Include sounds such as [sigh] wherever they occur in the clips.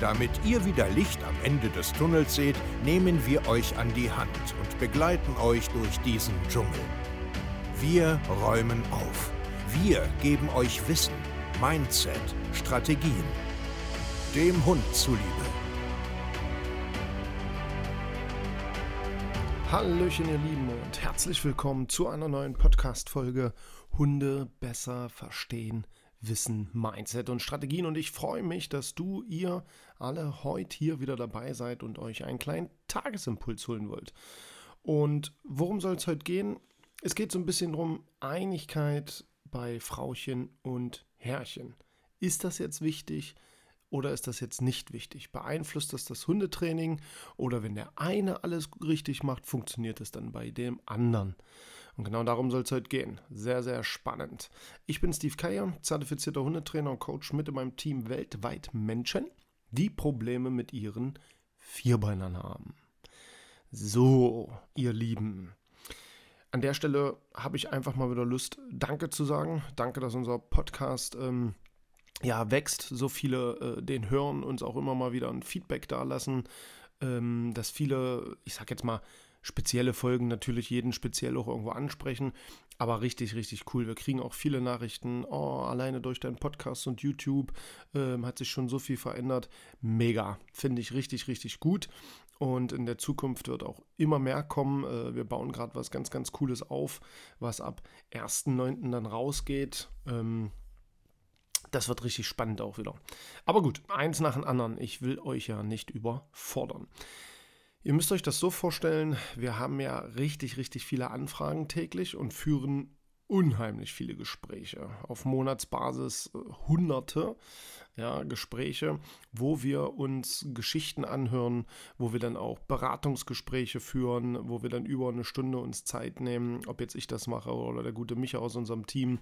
Damit ihr wieder Licht am Ende des Tunnels seht, nehmen wir euch an die Hand und begleiten euch durch diesen Dschungel. Wir räumen auf. Wir geben euch Wissen, Mindset, Strategien. Dem Hund zuliebe. Hallöchen, ihr Lieben, und herzlich willkommen zu einer neuen Podcast-Folge Hunde besser verstehen Wissen, Mindset und Strategien. Und ich freue mich, dass du, ihr alle heute hier wieder dabei seid und euch einen kleinen Tagesimpuls holen wollt. Und worum soll es heute gehen? Es geht so ein bisschen darum, Einigkeit bei Frauchen und Herrchen. Ist das jetzt wichtig? oder ist das jetzt nicht wichtig? Beeinflusst das das Hundetraining oder wenn der eine alles richtig macht, funktioniert es dann bei dem anderen? Und genau darum soll es heute gehen. Sehr, sehr spannend. Ich bin Steve Keier, zertifizierter Hundetrainer und Coach mit in meinem Team weltweit Menschen, die Probleme mit ihren Vierbeinern haben. So, ihr Lieben. An der Stelle habe ich einfach mal wieder Lust, Danke zu sagen. Danke, dass unser Podcast ähm, ja, wächst, so viele äh, den hören, uns auch immer mal wieder ein Feedback dalassen, ähm, dass viele, ich sag jetzt mal, spezielle Folgen natürlich jeden speziell auch irgendwo ansprechen. Aber richtig, richtig cool. Wir kriegen auch viele Nachrichten. Oh, alleine durch deinen Podcast und YouTube ähm, hat sich schon so viel verändert. Mega. Finde ich richtig, richtig gut. Und in der Zukunft wird auch immer mehr kommen. Äh, wir bauen gerade was ganz, ganz Cooles auf, was ab 1.9. dann rausgeht. Ähm, das wird richtig spannend auch wieder. Aber gut, eins nach dem anderen. Ich will euch ja nicht überfordern. Ihr müsst euch das so vorstellen, wir haben ja richtig, richtig viele Anfragen täglich und führen unheimlich viele Gespräche. Auf Monatsbasis äh, hunderte ja, Gespräche, wo wir uns Geschichten anhören, wo wir dann auch Beratungsgespräche führen, wo wir dann über eine Stunde uns Zeit nehmen, ob jetzt ich das mache oder der gute Micha aus unserem Team.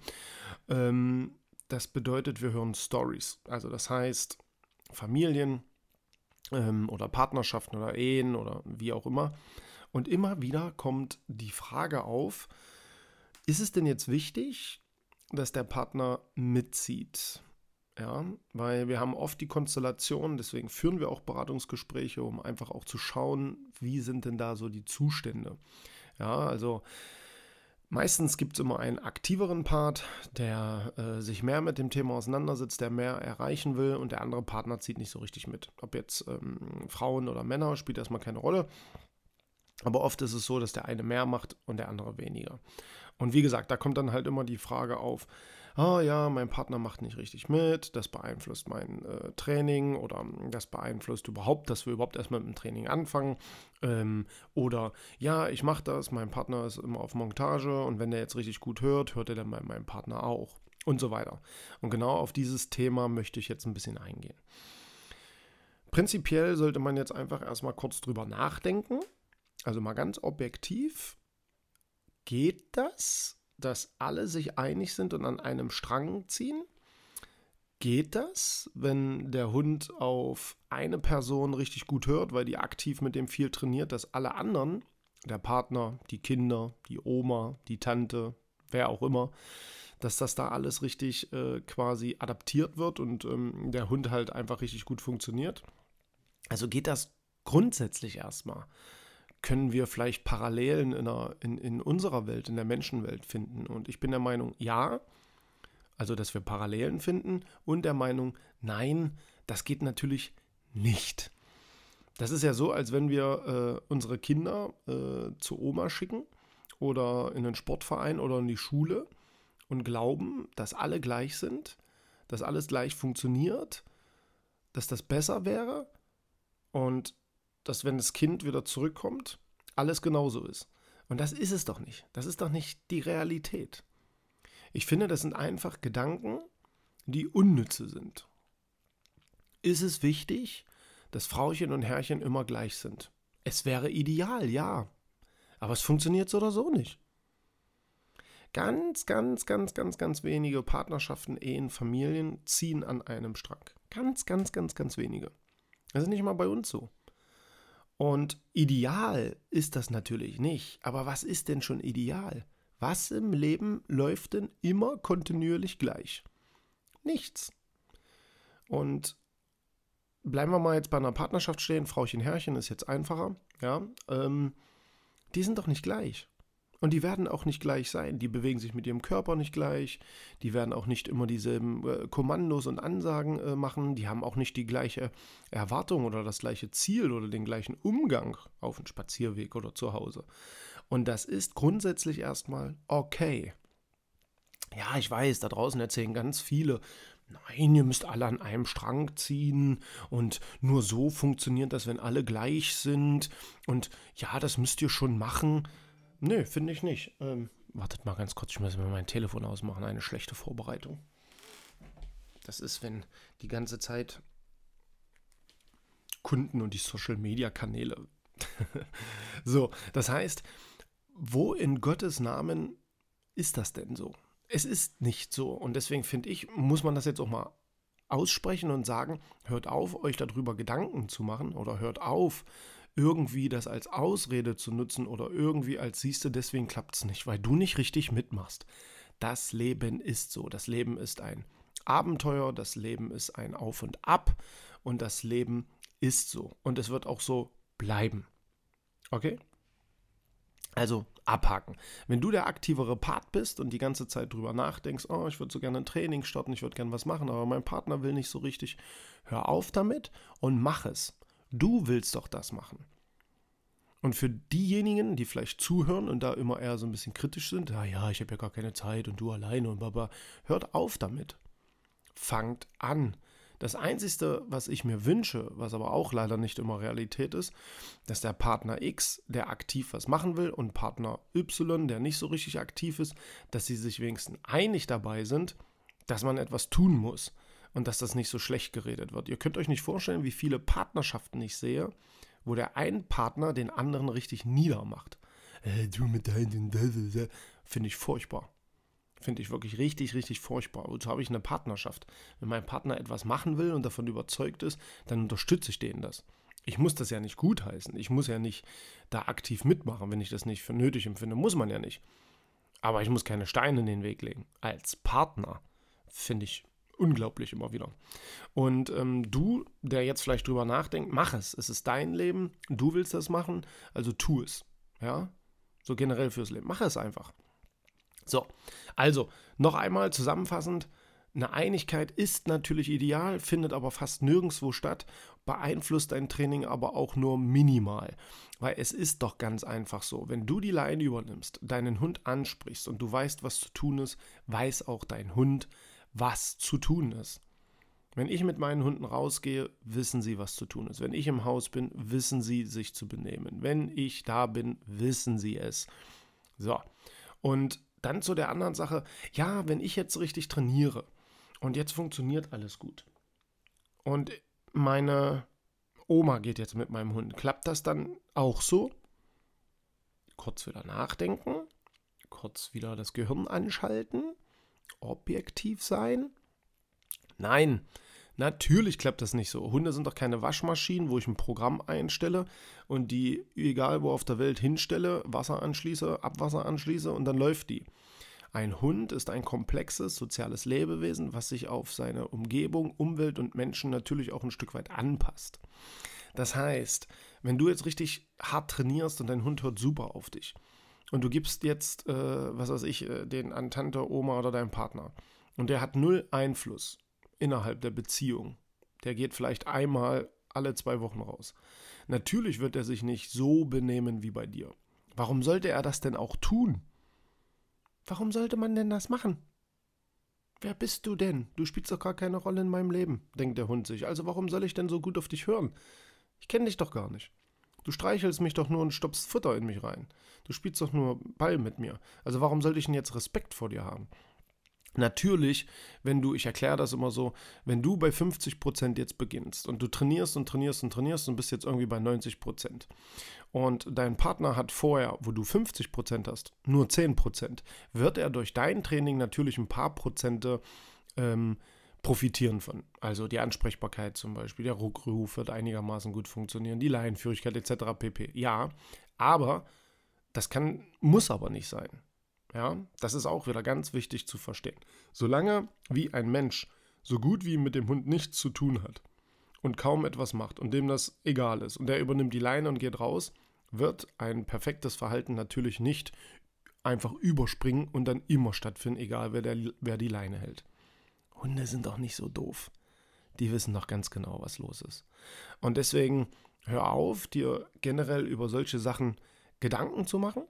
Ähm, das bedeutet, wir hören Stories. Also das heißt, Familien ähm, oder Partnerschaften oder Ehen oder wie auch immer. Und immer wieder kommt die Frage auf, ist es denn jetzt wichtig, dass der Partner mitzieht? Ja, weil wir haben oft die Konstellation, deswegen führen wir auch Beratungsgespräche, um einfach auch zu schauen, wie sind denn da so die Zustände. Ja, also Meistens gibt es immer einen aktiveren Part, der äh, sich mehr mit dem Thema auseinandersetzt, der mehr erreichen will und der andere Partner zieht nicht so richtig mit. Ob jetzt ähm, Frauen oder Männer, spielt erstmal keine Rolle. Aber oft ist es so, dass der eine mehr macht und der andere weniger. Und wie gesagt, da kommt dann halt immer die Frage auf, oh ja, mein Partner macht nicht richtig mit, das beeinflusst mein äh, Training oder das beeinflusst überhaupt, dass wir überhaupt erstmal mit dem Training anfangen. Ähm, oder ja, ich mache das, mein Partner ist immer auf Montage und wenn der jetzt richtig gut hört, hört er dann bei meinem Partner auch und so weiter. Und genau auf dieses Thema möchte ich jetzt ein bisschen eingehen. Prinzipiell sollte man jetzt einfach erstmal kurz drüber nachdenken. Also mal ganz objektiv. Geht das? dass alle sich einig sind und an einem Strang ziehen? Geht das, wenn der Hund auf eine Person richtig gut hört, weil die aktiv mit dem viel trainiert, dass alle anderen, der Partner, die Kinder, die Oma, die Tante, wer auch immer, dass das da alles richtig äh, quasi adaptiert wird und ähm, der Hund halt einfach richtig gut funktioniert? Also geht das grundsätzlich erstmal können wir vielleicht Parallelen in, einer, in, in unserer Welt, in der Menschenwelt finden? Und ich bin der Meinung, ja, also dass wir Parallelen finden und der Meinung, nein, das geht natürlich nicht. Das ist ja so, als wenn wir äh, unsere Kinder äh, zu Oma schicken oder in einen Sportverein oder in die Schule und glauben, dass alle gleich sind, dass alles gleich funktioniert, dass das besser wäre. Und dass wenn das Kind wieder zurückkommt, alles genauso ist. Und das ist es doch nicht. Das ist doch nicht die Realität. Ich finde, das sind einfach Gedanken, die unnütze sind. Ist es wichtig, dass Frauchen und Herrchen immer gleich sind? Es wäre ideal, ja. Aber es funktioniert so oder so nicht. Ganz, ganz, ganz, ganz, ganz wenige Partnerschaften, Ehen, Familien ziehen an einem Strang. Ganz, ganz, ganz, ganz wenige. Das ist nicht mal bei uns so. Und ideal ist das natürlich nicht. Aber was ist denn schon ideal? Was im Leben läuft denn immer kontinuierlich gleich? Nichts. Und bleiben wir mal jetzt bei einer Partnerschaft stehen, Frauchen, Herrchen ist jetzt einfacher, ja, ähm, die sind doch nicht gleich. Und die werden auch nicht gleich sein. Die bewegen sich mit ihrem Körper nicht gleich. Die werden auch nicht immer dieselben äh, Kommandos und Ansagen äh, machen. Die haben auch nicht die gleiche Erwartung oder das gleiche Ziel oder den gleichen Umgang auf dem Spazierweg oder zu Hause. Und das ist grundsätzlich erstmal okay. Ja, ich weiß, da draußen erzählen ganz viele, nein, ihr müsst alle an einem Strang ziehen und nur so funktioniert das, wenn alle gleich sind. Und ja, das müsst ihr schon machen. Nö, finde ich nicht. Ähm, wartet mal ganz kurz, ich muss mir mein Telefon ausmachen. Eine schlechte Vorbereitung. Das ist, wenn die ganze Zeit Kunden und die Social-Media-Kanäle. [laughs] so, das heißt, wo in Gottes Namen ist das denn so? Es ist nicht so. Und deswegen finde ich, muss man das jetzt auch mal aussprechen und sagen, hört auf, euch darüber Gedanken zu machen oder hört auf, irgendwie das als Ausrede zu nutzen oder irgendwie als siehst du, deswegen klappt es nicht, weil du nicht richtig mitmachst. Das Leben ist so. Das Leben ist ein Abenteuer, das Leben ist ein Auf und Ab und das Leben ist so. Und es wird auch so bleiben. Okay? Also abhaken. Wenn du der aktivere Part bist und die ganze Zeit drüber nachdenkst, oh, ich würde so gerne ein Training starten, ich würde gerne was machen, aber mein Partner will nicht so richtig, hör auf damit und mach es. Du willst doch das machen. Und für diejenigen, die vielleicht zuhören und da immer eher so ein bisschen kritisch sind, ja, ja, ich habe ja gar keine Zeit und du alleine und baba, hört auf damit. Fangt an. Das Einzige, was ich mir wünsche, was aber auch leider nicht immer Realität ist, dass der Partner X, der aktiv was machen will, und Partner Y, der nicht so richtig aktiv ist, dass sie sich wenigstens einig dabei sind, dass man etwas tun muss und dass das nicht so schlecht geredet wird. Ihr könnt euch nicht vorstellen, wie viele Partnerschaften ich sehe, wo der ein Partner den anderen richtig niedermacht. Äh, du mit deinen, finde ich furchtbar. Finde ich wirklich richtig, richtig furchtbar. Wozu habe ich eine Partnerschaft? Wenn mein Partner etwas machen will und davon überzeugt ist, dann unterstütze ich den das. Ich muss das ja nicht gutheißen. Ich muss ja nicht da aktiv mitmachen, wenn ich das nicht für nötig empfinde. Muss man ja nicht. Aber ich muss keine Steine in den Weg legen. Als Partner finde ich unglaublich immer wieder. Und ähm, du, der jetzt vielleicht drüber nachdenkt, mach es. Es ist dein Leben. Du willst das machen, also tu es. Ja, so generell fürs Leben. Mach es einfach. So, also noch einmal zusammenfassend. Eine Einigkeit ist natürlich ideal, findet aber fast nirgendwo statt, beeinflusst dein Training aber auch nur minimal. Weil es ist doch ganz einfach so, wenn du die Leine übernimmst, deinen Hund ansprichst und du weißt, was zu tun ist, weiß auch dein Hund, was zu tun ist. Wenn ich mit meinen Hunden rausgehe, wissen sie, was zu tun ist. Wenn ich im Haus bin, wissen sie, sich zu benehmen. Wenn ich da bin, wissen sie es. So. Und dann zu der anderen Sache, ja, wenn ich jetzt richtig trainiere und jetzt funktioniert alles gut und meine Oma geht jetzt mit meinem Hund, klappt das dann auch so? Kurz wieder nachdenken, kurz wieder das Gehirn anschalten, objektiv sein? Nein, Natürlich klappt das nicht so. Hunde sind doch keine Waschmaschinen, wo ich ein Programm einstelle und die, egal wo auf der Welt, hinstelle, Wasser anschließe, Abwasser anschließe und dann läuft die. Ein Hund ist ein komplexes soziales Lebewesen, was sich auf seine Umgebung, Umwelt und Menschen natürlich auch ein Stück weit anpasst. Das heißt, wenn du jetzt richtig hart trainierst und dein Hund hört super auf dich und du gibst jetzt, äh, was weiß ich, äh, den an Tante, Oma oder deinem Partner und der hat null Einfluss innerhalb der Beziehung. Der geht vielleicht einmal alle zwei Wochen raus. Natürlich wird er sich nicht so benehmen wie bei dir. Warum sollte er das denn auch tun? Warum sollte man denn das machen? Wer bist du denn? Du spielst doch gar keine Rolle in meinem Leben, denkt der Hund sich. Also warum soll ich denn so gut auf dich hören? Ich kenne dich doch gar nicht. Du streichelst mich doch nur und stopfst Futter in mich rein. Du spielst doch nur Ball mit mir. Also warum sollte ich denn jetzt Respekt vor dir haben? Natürlich, wenn du, ich erkläre das immer so, wenn du bei 50% jetzt beginnst und du trainierst und trainierst und trainierst und bist jetzt irgendwie bei 90% und dein Partner hat vorher, wo du 50% hast, nur 10%, wird er durch dein Training natürlich ein paar Prozente ähm, profitieren von. Also die Ansprechbarkeit zum Beispiel, der Ruckruf wird einigermaßen gut funktionieren, die Laienführigkeit etc. pp. Ja, aber das kann, muss aber nicht sein. Ja, das ist auch wieder ganz wichtig zu verstehen. Solange wie ein Mensch so gut wie mit dem Hund nichts zu tun hat und kaum etwas macht und dem das egal ist und der übernimmt die Leine und geht raus, wird ein perfektes Verhalten natürlich nicht einfach überspringen und dann immer stattfinden, egal wer, der, wer die Leine hält. Hunde sind doch nicht so doof. Die wissen doch ganz genau, was los ist. Und deswegen hör auf, dir generell über solche Sachen Gedanken zu machen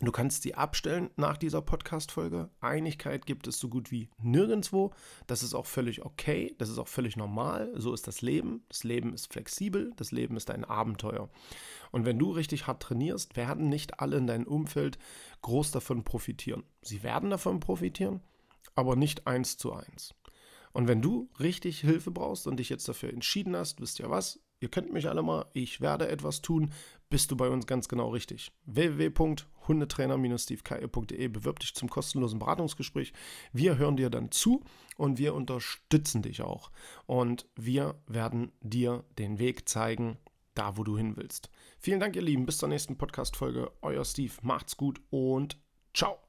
Du kannst sie abstellen nach dieser Podcast-Folge. Einigkeit gibt es so gut wie nirgendwo. Das ist auch völlig okay. Das ist auch völlig normal. So ist das Leben. Das Leben ist flexibel. Das Leben ist ein Abenteuer. Und wenn du richtig hart trainierst, werden nicht alle in deinem Umfeld groß davon profitieren. Sie werden davon profitieren, aber nicht eins zu eins. Und wenn du richtig Hilfe brauchst und dich jetzt dafür entschieden hast, wisst ihr was? Ihr könnt mich alle mal, ich werde etwas tun, bist du bei uns ganz genau richtig. www.hundetrainer-stevekeier.de bewirb dich zum kostenlosen Beratungsgespräch. Wir hören dir dann zu und wir unterstützen dich auch. Und wir werden dir den Weg zeigen, da wo du hin willst. Vielen Dank, ihr Lieben. Bis zur nächsten Podcast-Folge. Euer Steve. Macht's gut und ciao.